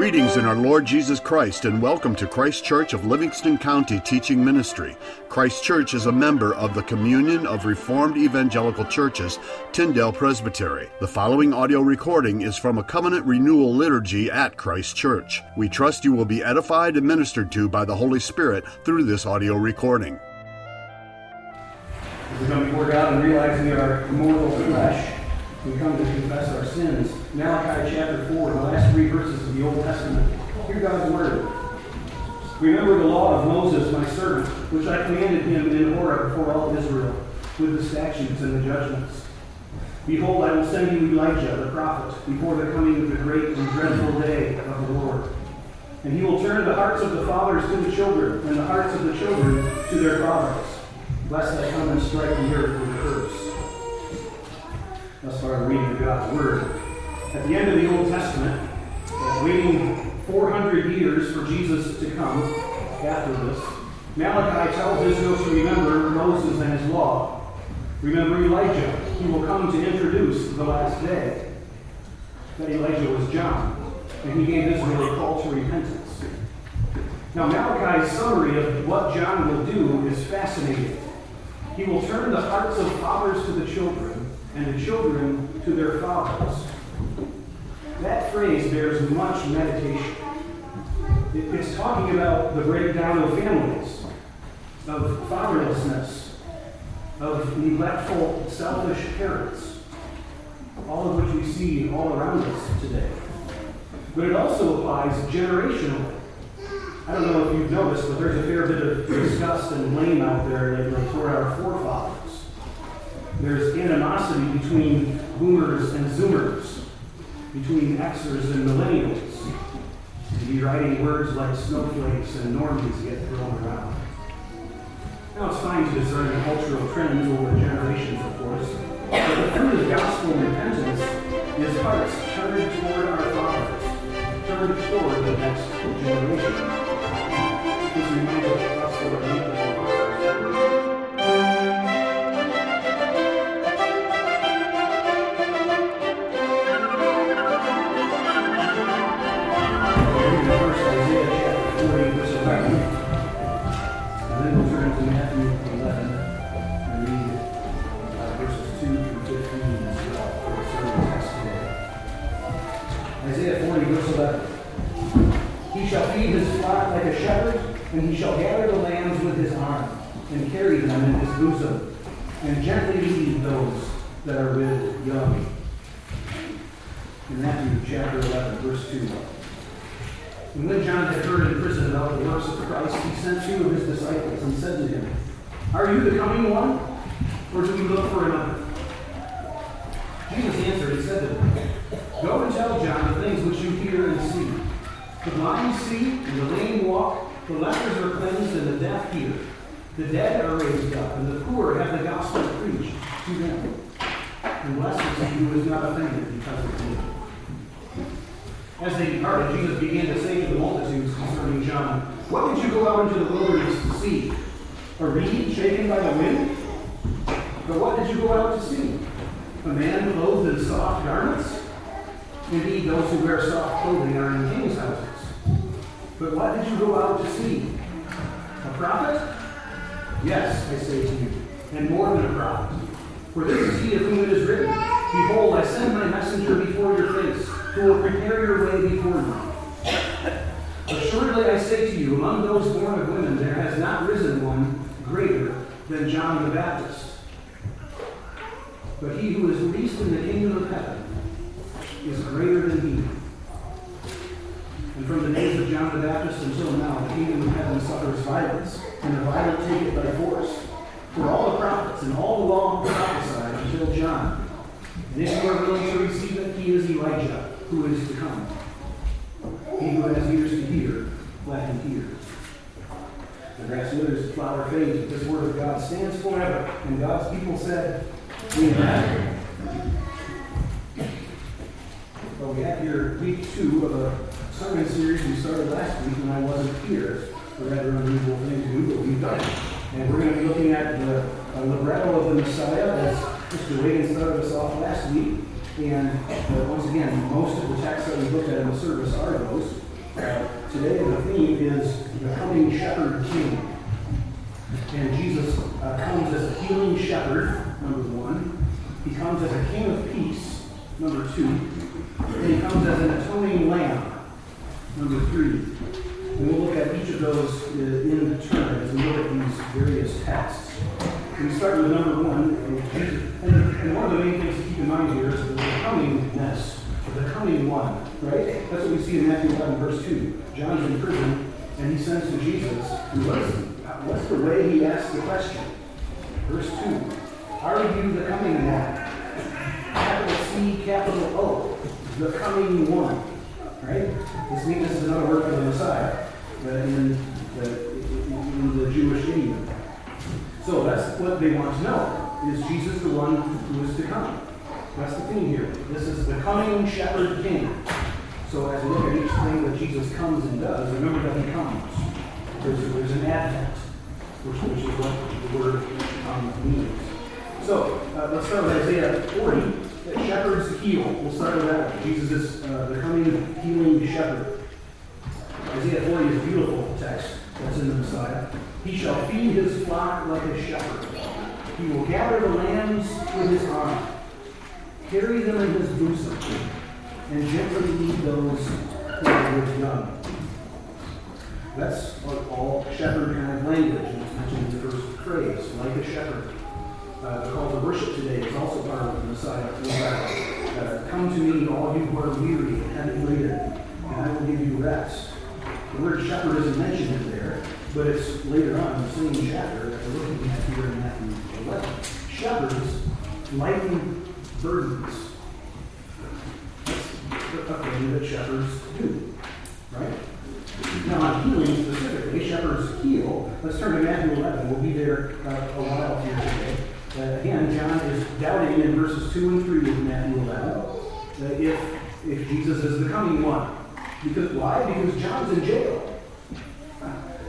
Greetings in our Lord Jesus Christ and welcome to Christ Church of Livingston County Teaching Ministry. Christ Church is a member of the Communion of Reformed Evangelical Churches, Tyndale Presbytery. The following audio recording is from a covenant renewal liturgy at Christ Church. We trust you will be edified and ministered to by the Holy Spirit through this audio recording. We come before God and realizing our mortal flesh, we come to confess our sins. Malachi chapter 4, the last three verses of the Old Testament. Hear God's word. Remember the law of Moses, my servant, which I commanded him in Horeb before all Israel, with the statutes and the judgments. Behold, I will send you Elijah the prophet before the coming of the great and dreadful day of the Lord. And he will turn the hearts of the fathers to the children, and the hearts of the children to their fathers, lest I come and strike the earth with a curse. Thus far, the reading of God's Word. At the end of the Old Testament, waiting 400 years for Jesus to come after this, Malachi tells Israel to remember Moses and his law. Remember Elijah. He will come to introduce the last day. That Elijah was John, and he gave Israel a call to repentance. Now, Malachi's summary of what John will do is fascinating. He will turn the hearts of fathers to the children and the children to their fathers. That phrase bears much meditation. It's talking about the breakdown of families, of fatherlessness, of neglectful, selfish parents, all of which we see all around us today. But it also applies generationally. I don't know if you've noticed, but there's a fair bit of disgust and blame out there lately toward our forefathers. There's animosity between boomers and zoomers, between Xers and millennials. You writing words like snowflakes and normies get thrown around. Now, it's fine to discern cultural trends over generations, of course, but the fruit of gospel repentance is hearts turned toward our fathers, turned toward the next generation. Said to them, Go and tell John the things which you hear and see. The blind see, and the lame walk, the lepers are cleansed and the deaf hear. The dead are raised up, and the poor have the gospel preached to them. And blessed is he who is not offended because of me. As they departed, Jesus began to say to the multitudes concerning John, What did you go out into the wilderness to see? A reed shaken by the wind? But what did you go out to see? A man clothed in soft garments? Indeed, those who wear soft clothing are in king's houses. But what did you go out to see? A prophet? Yes, I say to you, and more than a prophet. For this is he of whom it is written, Behold, I send my messenger before your face, who will prepare your way before you. Assuredly I say to you, among those born of women, there has not risen one greater than John the Baptist. But he who is least in the kingdom of heaven is greater than he. And from the days of John the Baptist until now, the kingdom of heaven suffers violence, and the violent take it by force. For all the prophets and all the law prophesied until John. And if you are willing to receive it, he is Elijah, who is to come. He who has ears to hear, let him hear. The grass withers, the flower fades, but this word of God stands forever. And God's people said, Well, we have here week two of a sermon series we started last week when I wasn't here. A rather unusual thing to do, but we've done it. And we're going to be looking at the uh, libretto of the Messiah as Mr. Reagan started us off last week. And uh, once again, most of the texts that we looked at in the service are those. Uh, today the theme is the coming shepherd king. And Jesus uh, comes as a healing shepherd, number one. He comes as a king of peace, number two. And he comes as an atoning lamb, number three. And we'll look at each of those uh, in turn as we look at these various texts. We start with number one, and, one of the main things to keep in mind here is the comingness, the coming one, right? That's what we see in Matthew 11, verse 2. John's in prison, and he sends to Jesus, what's, what's the way he asks the question? Verse 2. Are you the coming one? Capital C, capital O. The coming one. Right? This means is another word for the Messiah in, the, in the Jewish idiom. So that's what they want to know. Is Jesus the one who is to come? That's the theme here. This is the coming shepherd king. So as we look at each thing that Jesus comes and does, remember that he comes. There's, there's an advent, which, which is what the word um, means. So uh, let's start with Isaiah 40. That shepherds heal. We'll start with that. Jesus is uh, the coming healing shepherd. Isaiah 40 is a beautiful text that's in the Messiah. He shall feed his flock like a shepherd. He will gather the lambs with his arm, carry them in his bosom, and gently lead those who are with young. That's all shepherd kind of language, and it's mentioned in the first phrase, like a shepherd. Uh, the call to worship today is also part of the Messiah. Uh, Come to me, all you who are weary and heavy laden, and I will give you rest. The word shepherd isn't mentioned in there, but it's later on in the same chapter that we're looking at here in Matthew 11. Shepherds lighten burdens. That's a thing that shepherds do, right? Now, on healing specifically, shepherds heal. Let's turn to Matthew 11. We'll be there uh, a while here today. Uh, again, John is doubting in verses 2 and 3 of Matthew 11 uh, if, if Jesus is the coming one. Because why? Because John's in jail.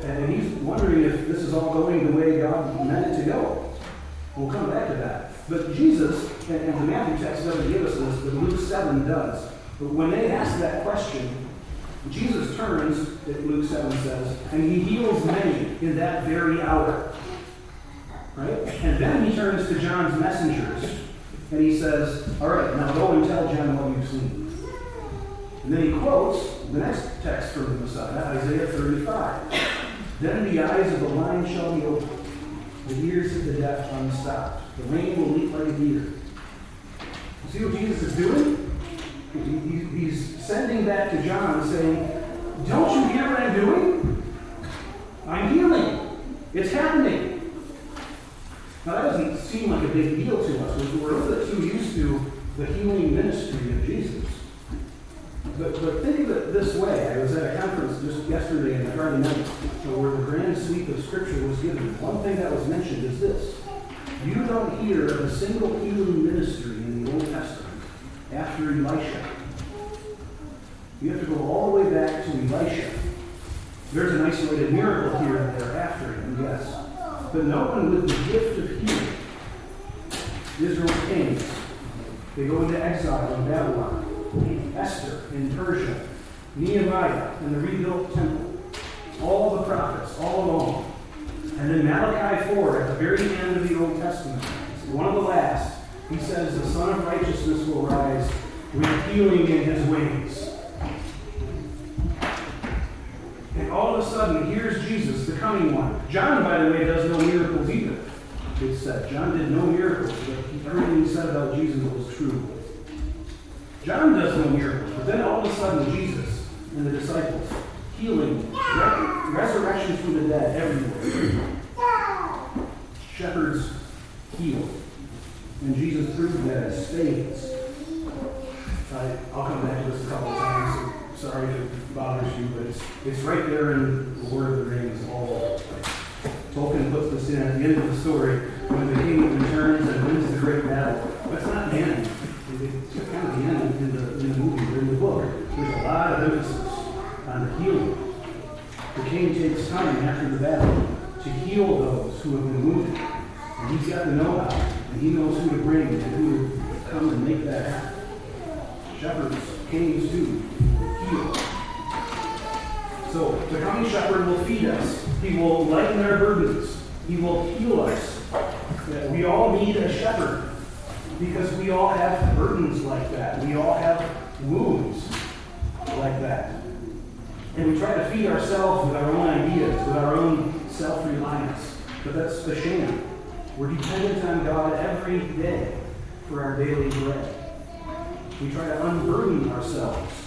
And he's wondering if this is all going the way God meant it to go. We'll come back to that. But Jesus, and, and the Matthew text doesn't give us this, but Luke 7 does. But when they ask that question, Jesus turns, Luke 7 says, and he heals many in that very hour. Right? And then he turns to John's messengers and he says, All right, now go and tell John what you've seen. And then he quotes the next text from the Messiah, Isaiah 35. Then the eyes of the blind shall be opened, the ears of the deaf unstopped. The rain will leap like a deer. See what Jesus is doing? He's sending that to John saying, Don't you hear what I'm doing? I'm healing. It's happening. Now, that doesn't seem like a big deal to us. We're a little too used to the healing ministry of Jesus. But, but think of it this way. I was at a conference just yesterday in the Friday night uh, where the grand sweep of Scripture was given. One thing that was mentioned is this. You don't hear of a single healing ministry in the Old Testament after Elisha. You have to go all the way back to Elisha. There's an isolated miracle here and there after him, yes. But no one with the gift of healing. Israel's kings. They go into exile in Babylon. Esther in Persia, Nehemiah in the rebuilt temple, all the prophets, all along. And then Malachi 4 at the very end of the Old Testament, one of the last, he says, The Sun of Righteousness will rise with healing in his wings. Of a sudden, here's Jesus, the coming one. John, by the way, does no miracles either. It's said. John did no miracles, but everything he said about Jesus was true. John does no miracles, but then all of a sudden Jesus and the disciples healing, re- resurrection from the dead everywhere. Shepherds heal. And Jesus proved that as spades. I, will come back to this a couple of times. So sorry if it bothers you, but it's, it's right there in the Lord of the Rings all Tolkien puts this in at the end of the story when the king returns and wins the great battle. That's not the end it's kind of the end in the, in the movie or in the book. There's a lot of emphasis on the healing. The king takes time after the battle to heal those who have been wounded. And he's got the know-how, and he knows who to bring and who to come and make that happen. Shepherds, kings do So the coming shepherd will feed us. He will lighten our burdens. He will heal us. We all need a shepherd because we all have burdens like that. We all have wounds like that. And we try to feed ourselves with our own ideas, with our own self reliance. But that's a sham. We're dependent on God every day for our daily bread. We try to unburden ourselves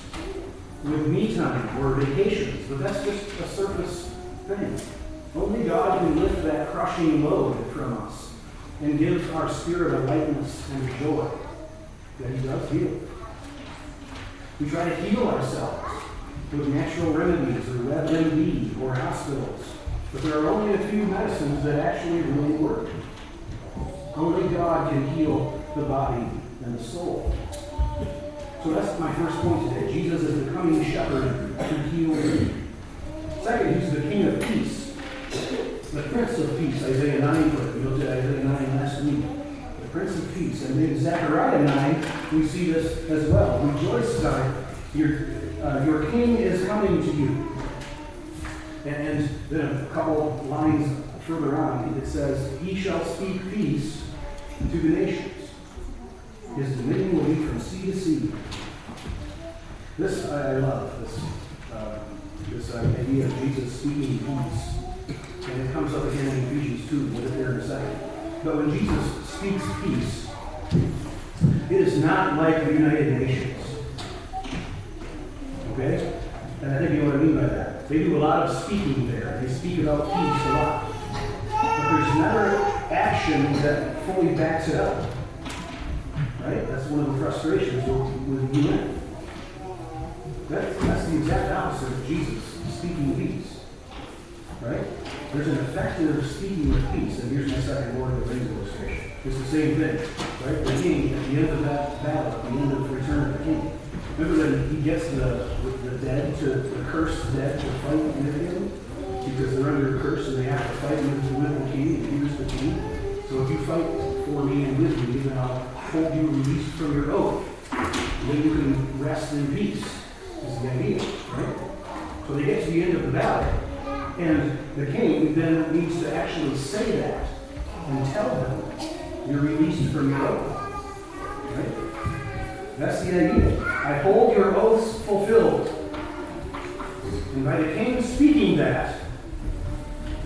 with me time or vacations, but that's just a surface thing. Only God can lift that crushing load from us and give our spirit a lightness and joy that He does heal. We try to heal ourselves with natural remedies or WebMD or hospitals, but there are only a few medicines that actually really work. Only God can heal the body and the soul. So that's my first point today. Jesus is the coming shepherd to heal me. Second, he's the king of peace. The Prince of Peace, Isaiah 9 put. We looked at Isaiah 9 last week. The Prince of Peace. And in Zechariah 9, we see this as well. Rejoice, Zion. Your, uh, your king is coming to you. And then a couple lines further on, it says, He shall speak peace to the nations. His dominion will be from sea to sea. This I love, this, uh, this idea of Jesus speaking peace. And it comes up again in Ephesians 2. We'll get there in a second. But when Jesus speaks peace, it is not like the United Nations. Okay? And I think you know what I mean by that. They do a lot of speaking there. They speak about peace a lot. But there's never action that fully backs it up. Right? That's one of the frustrations with, UN. That, that's the exact opposite of Jesus speaking peace. Right? There's an effective speaking of peace. And here's my second Lord of the Rings illustration. It's the same thing. Right? The king, at the end of that battle, at the end of the return of the king, remember that he gets the, the dead to, the cursed dead to fight with him? Because they're under a curse and they have to fight with, with the king, and here's the king. So if you fight for me and with me, then I'll hold you released from your oath. Then you can rest in peace, is the idea, right? So they get to the end of the battle, and the king then needs to actually say that and tell them you're released from your oath. Right? That's the idea. I hold your oaths fulfilled. And by the king speaking that,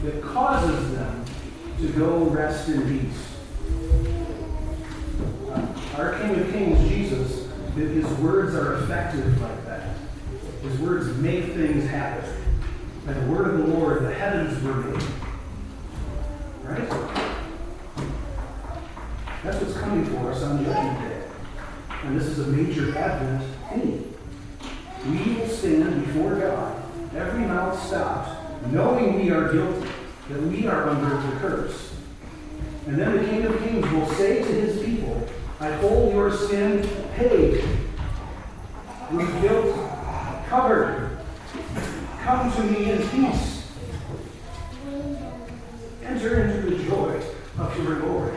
that causes them to go rest in peace. Our King of Kings, Jesus, his words are effective like that. His words make things happen. By the word of the Lord, the heavens were made. Right? That's what's coming for us on Judgment Day. And this is a major Advent theme. We will stand before God, every mouth stopped, knowing we are guilty, that we are under the curse. And then the King of Kings will say to his people, I hold your sin paid, your guilt covered. Come to me in peace. Enter into the joy of your Lord.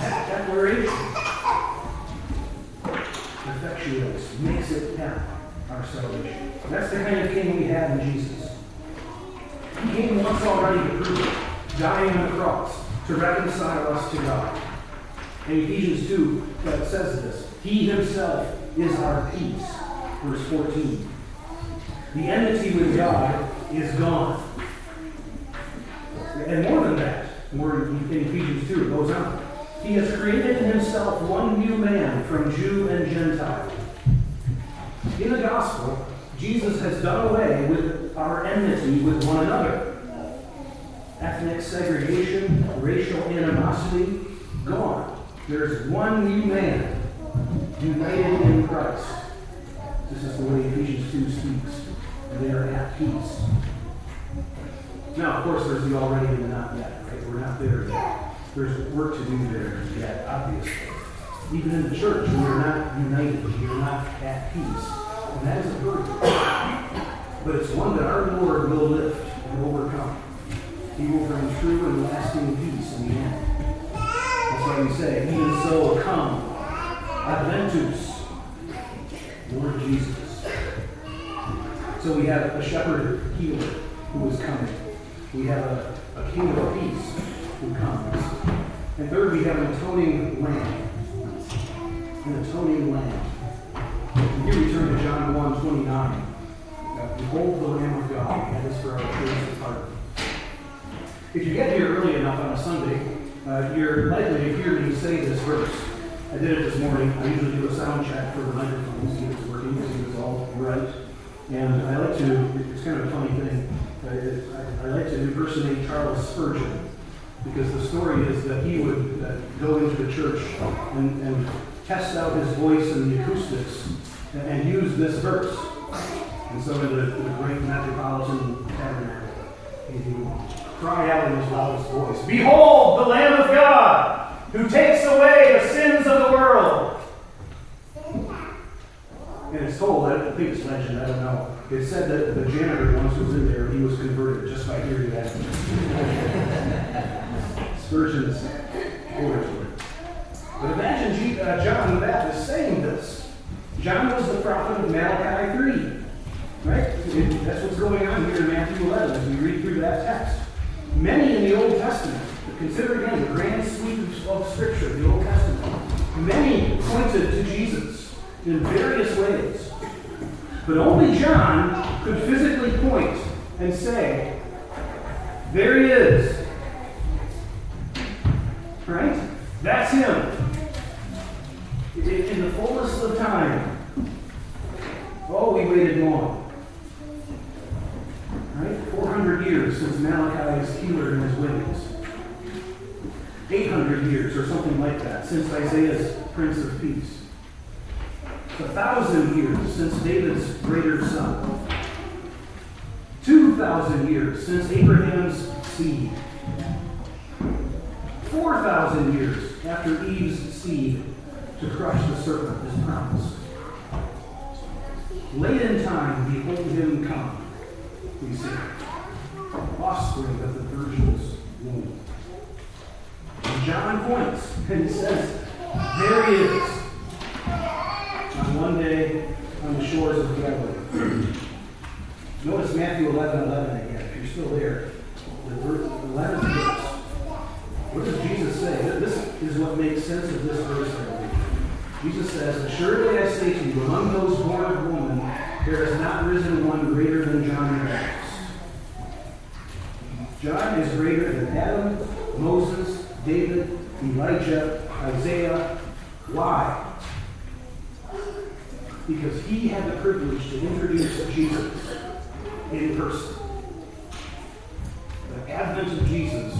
That declaration effectuates, makes it happen, our salvation. That's the kind of king we have in Jesus. He came once already to prove it, dying on the cross to reconcile us to God. In Ephesians 2, that says this He himself is our peace. Verse 14. The enmity with God is gone. And more than that, more in Ephesians 2, it goes on. He has created in himself one new man from Jew and Gentile. In the gospel, Jesus has done away with our enmity with one another. Ethnic segregation, racial animosity, gone. There's one new man, united in Christ. This is the way Ephesians 2 speaks. They are at peace. Now, of course, there's the already and the not yet, right? We're not there yet. There's work to do there yet, obviously. Even in the church, we are not united. We are not at peace. And that is a burden. But it's one that our Lord will lift and overcome. He will bring true and lasting peace in the end. That's why we say, even so, come, Adventus, Lord Jesus. So we have a shepherd healer who is coming. We have a, a king of peace who comes. And third, we have an atoning lamb. An atoning lamb. And here we turn to John 1 29. Uh, Behold the Lamb of God, that is for our of heart. If you get here early enough on a Sunday, uh, you're likely to hear me say this verse. I did it this morning. I usually do a sound check for the microphone, see if it's working, see if it's all right. And I like to, it's kind of a funny thing, I, I, I like to impersonate Charles Spurgeon because the story is that he would uh, go into the church and, and, test out his voice and the acoustics and, and use this verse. And so in the, the great Metropolitan Tabernacle, he would cry out in his loudest voice, Behold the Lamb of God, who takes away the sins of the world. And it's told, I think it's legend, I don't know. It said that the janitor once was in there, he was converted just by hearing that. Spurgeon's oratory. But imagine uh, John the Baptist saying this. John was the prophet of Malachi 3. Right? That's what's going on here in Matthew 11 as we read through that text. Many in the Old Testament, consider again the grand sweep of Scripture, the Old Testament, many pointed to Jesus in various ways. But only John could physically point and say, There he is. Right? That's him. In the fullness of time. Oh, we waited long. Right? 400 years since Malachi's healer in his wings. 800 years or something like that since Isaiah's Prince of Peace. A thousand years since David's greater son. 2,000 years since Abraham's seed. 4,000 years after Eve's seed to crush the serpent as promised. Late in time, behold him come, we see. Offspring of the Virgin's womb. And John points and says, There he is. On one day on the shores of Galilee. Notice Matthew 11 11 again, if you're still there. The 11th verse. What does Jesus say? This is what makes sense of this verse, I believe. Jesus says, Assuredly I say to you, among those born of woman, there has not risen one greater than John the Baptist. John is greater than Adam, Moses, David, Elijah, Isaiah. Why? Because he had the privilege to introduce Jesus in person. The advent of Jesus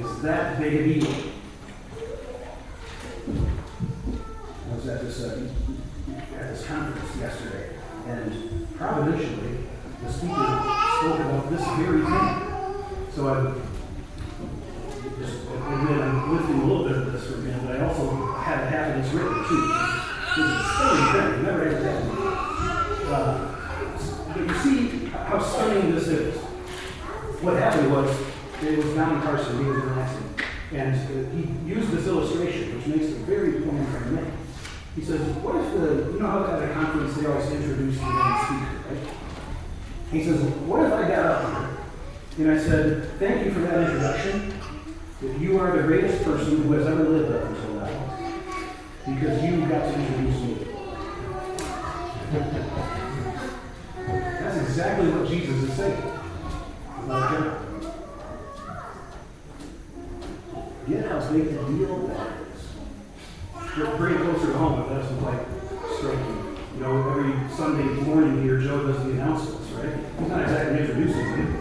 is that big a deal. I was at this, uh, at this conference yesterday, and providentially, the speaker spoke about this very thing. So I just admit I'm lifting a little bit of this for him, but I also had half of this written too. This is a stunning thing. Never ever happened. Uh, but you see how stunning this is. What happened was it was Don Carson, he was an accident. And uh, he used this illustration, which makes a very plain for me. He says, what if the, you know how at a conference they always introduce the main speaker, right? He says, what if I got up here and I said, thank you for that introduction, that you are the greatest person who has ever lived up until now, because you got to introduce me. That's exactly what Jesus is saying. Get how big a deal that is. Bring it closer to home if that doesn't quite strike you. You know, every Sunday morning here, Joe does the announcements, right? He's not exactly introducing me.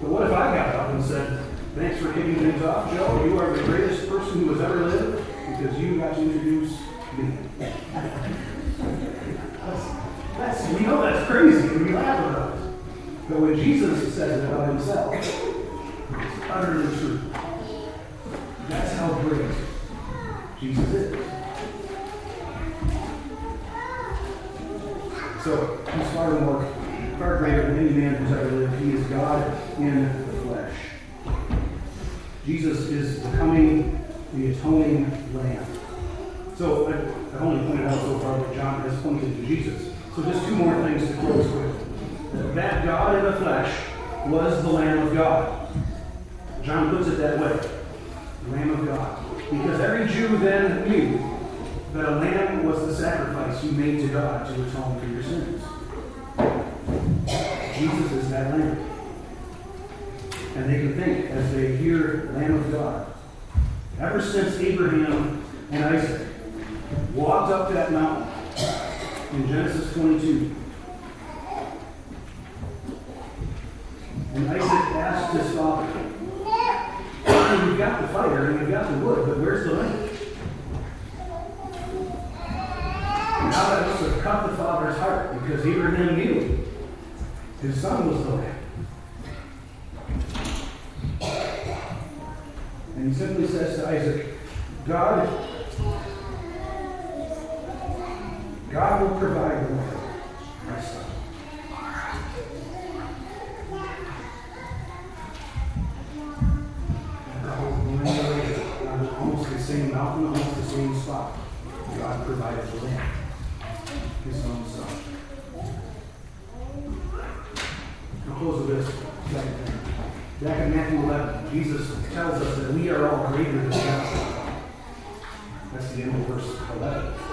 But what if I got up and said, Thanks for kicking things off, Joe. You are the greatest person who has ever lived because you got to introduce me. that's, that's, we know that's crazy and we laugh about it. But when Jesus says it about himself, it's utterly true. That's how great Jesus is. So he's far more, far greater than any man who's ever lived. He is God in the flesh. Jesus is the coming, the atoning Lamb. So I've only pointed out so far that John has pointed to Jesus. So just two more things to close with. That God in the flesh was the Lamb of God. John puts it that way the Lamb of God. Because every Jew then knew that a lamb was the sacrifice you made to God to atone for your sins. Jesus is that lamb. And they can think as they hear Lamb of God. Ever since Abraham and Isaac walked up that mountain in Genesis 22, and Isaac asked his father, You've got the fire and you've got the wood, but where's the lamb? Now that must have cut the father's heart because Abraham knew his son was the lamb. And he simply says to Isaac, God, God will provide the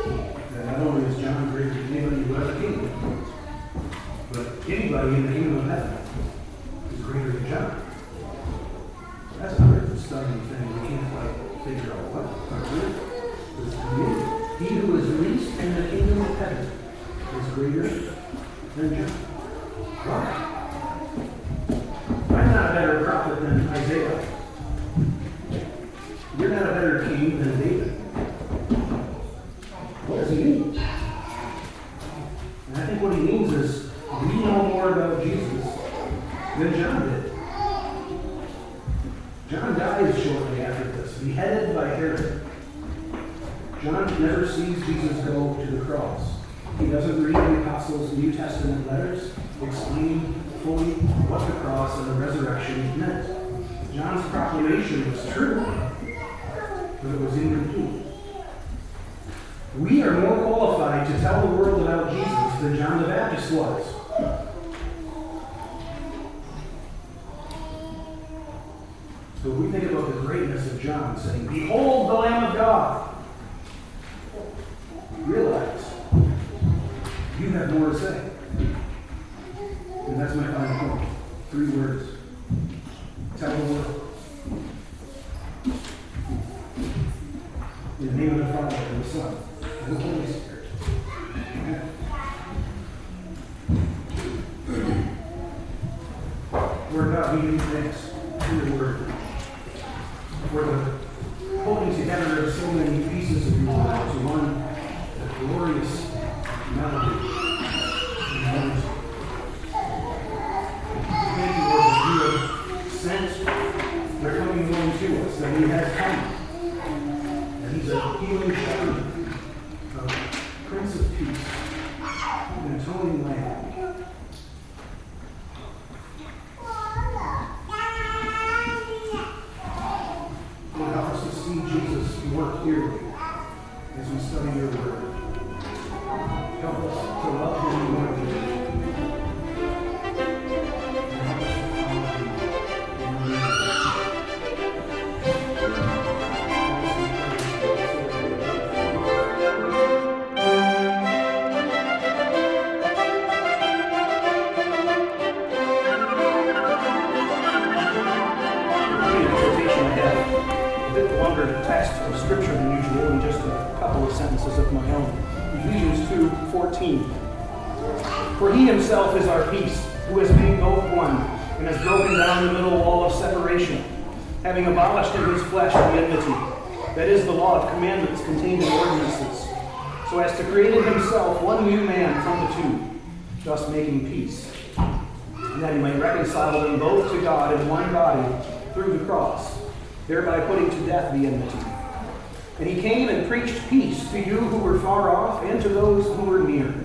That not only is John greater than anybody who ever came, but anybody in the kingdom of heaven is greater than John. That's another stunning thing. We can't quite figure out what. He who is least in the kingdom of heaven is greater than John. Why? I'm not a better prophet than Isaiah. You're not a better king than David. What does he mean? And I think what he means is we know more about Jesus than John did. John dies shortly after this, beheaded by Herod. John never sees Jesus go to the cross. He doesn't read the apostles' New Testament letters fully what the cross and the resurrection meant. John's proclamation was true, but it was incomplete. We are more qualified to tell the world about Jesus than John the Baptist was. So we think about the greatness of John saying, Behold the Lamb of God. Realize you have more to say. And that's my final point. Three words. For he himself is our peace, who has made both one, and has broken down the middle wall of separation, having abolished in his flesh the enmity, that is, the law of commandments contained in ordinances, so as to create in himself one new man from the two, thus making peace, and that he might reconcile them both to God in one body through the cross, thereby putting to death the enmity. And he came and preached peace to you who were far off and to those who were near.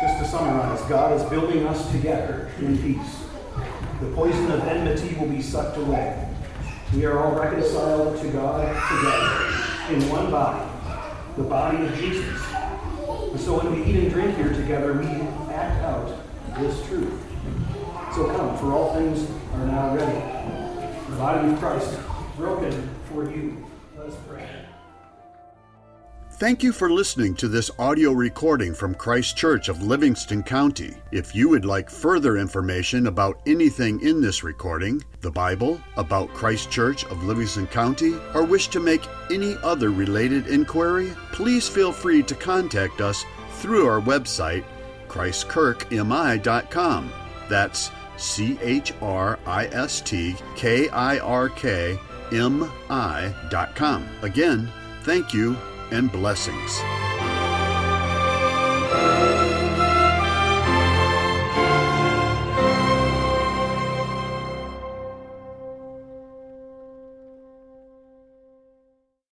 Just to summarize, God is building us together in peace. The poison of enmity will be sucked away. We are all reconciled to God together in one body, the body of Jesus. And so when we eat and drink here together, we act out this truth. So come, for all things are now ready. The body of Christ broken for you. Let us pray. Thank you for listening to this audio recording from Christ Church of Livingston County. If you would like further information about anything in this recording, the Bible, about Christ Church of Livingston County, or wish to make any other related inquiry, please feel free to contact us through our website, ChristKirkMI.com. That's C H R I S T K I R K M I.com. Again, thank you and blessings.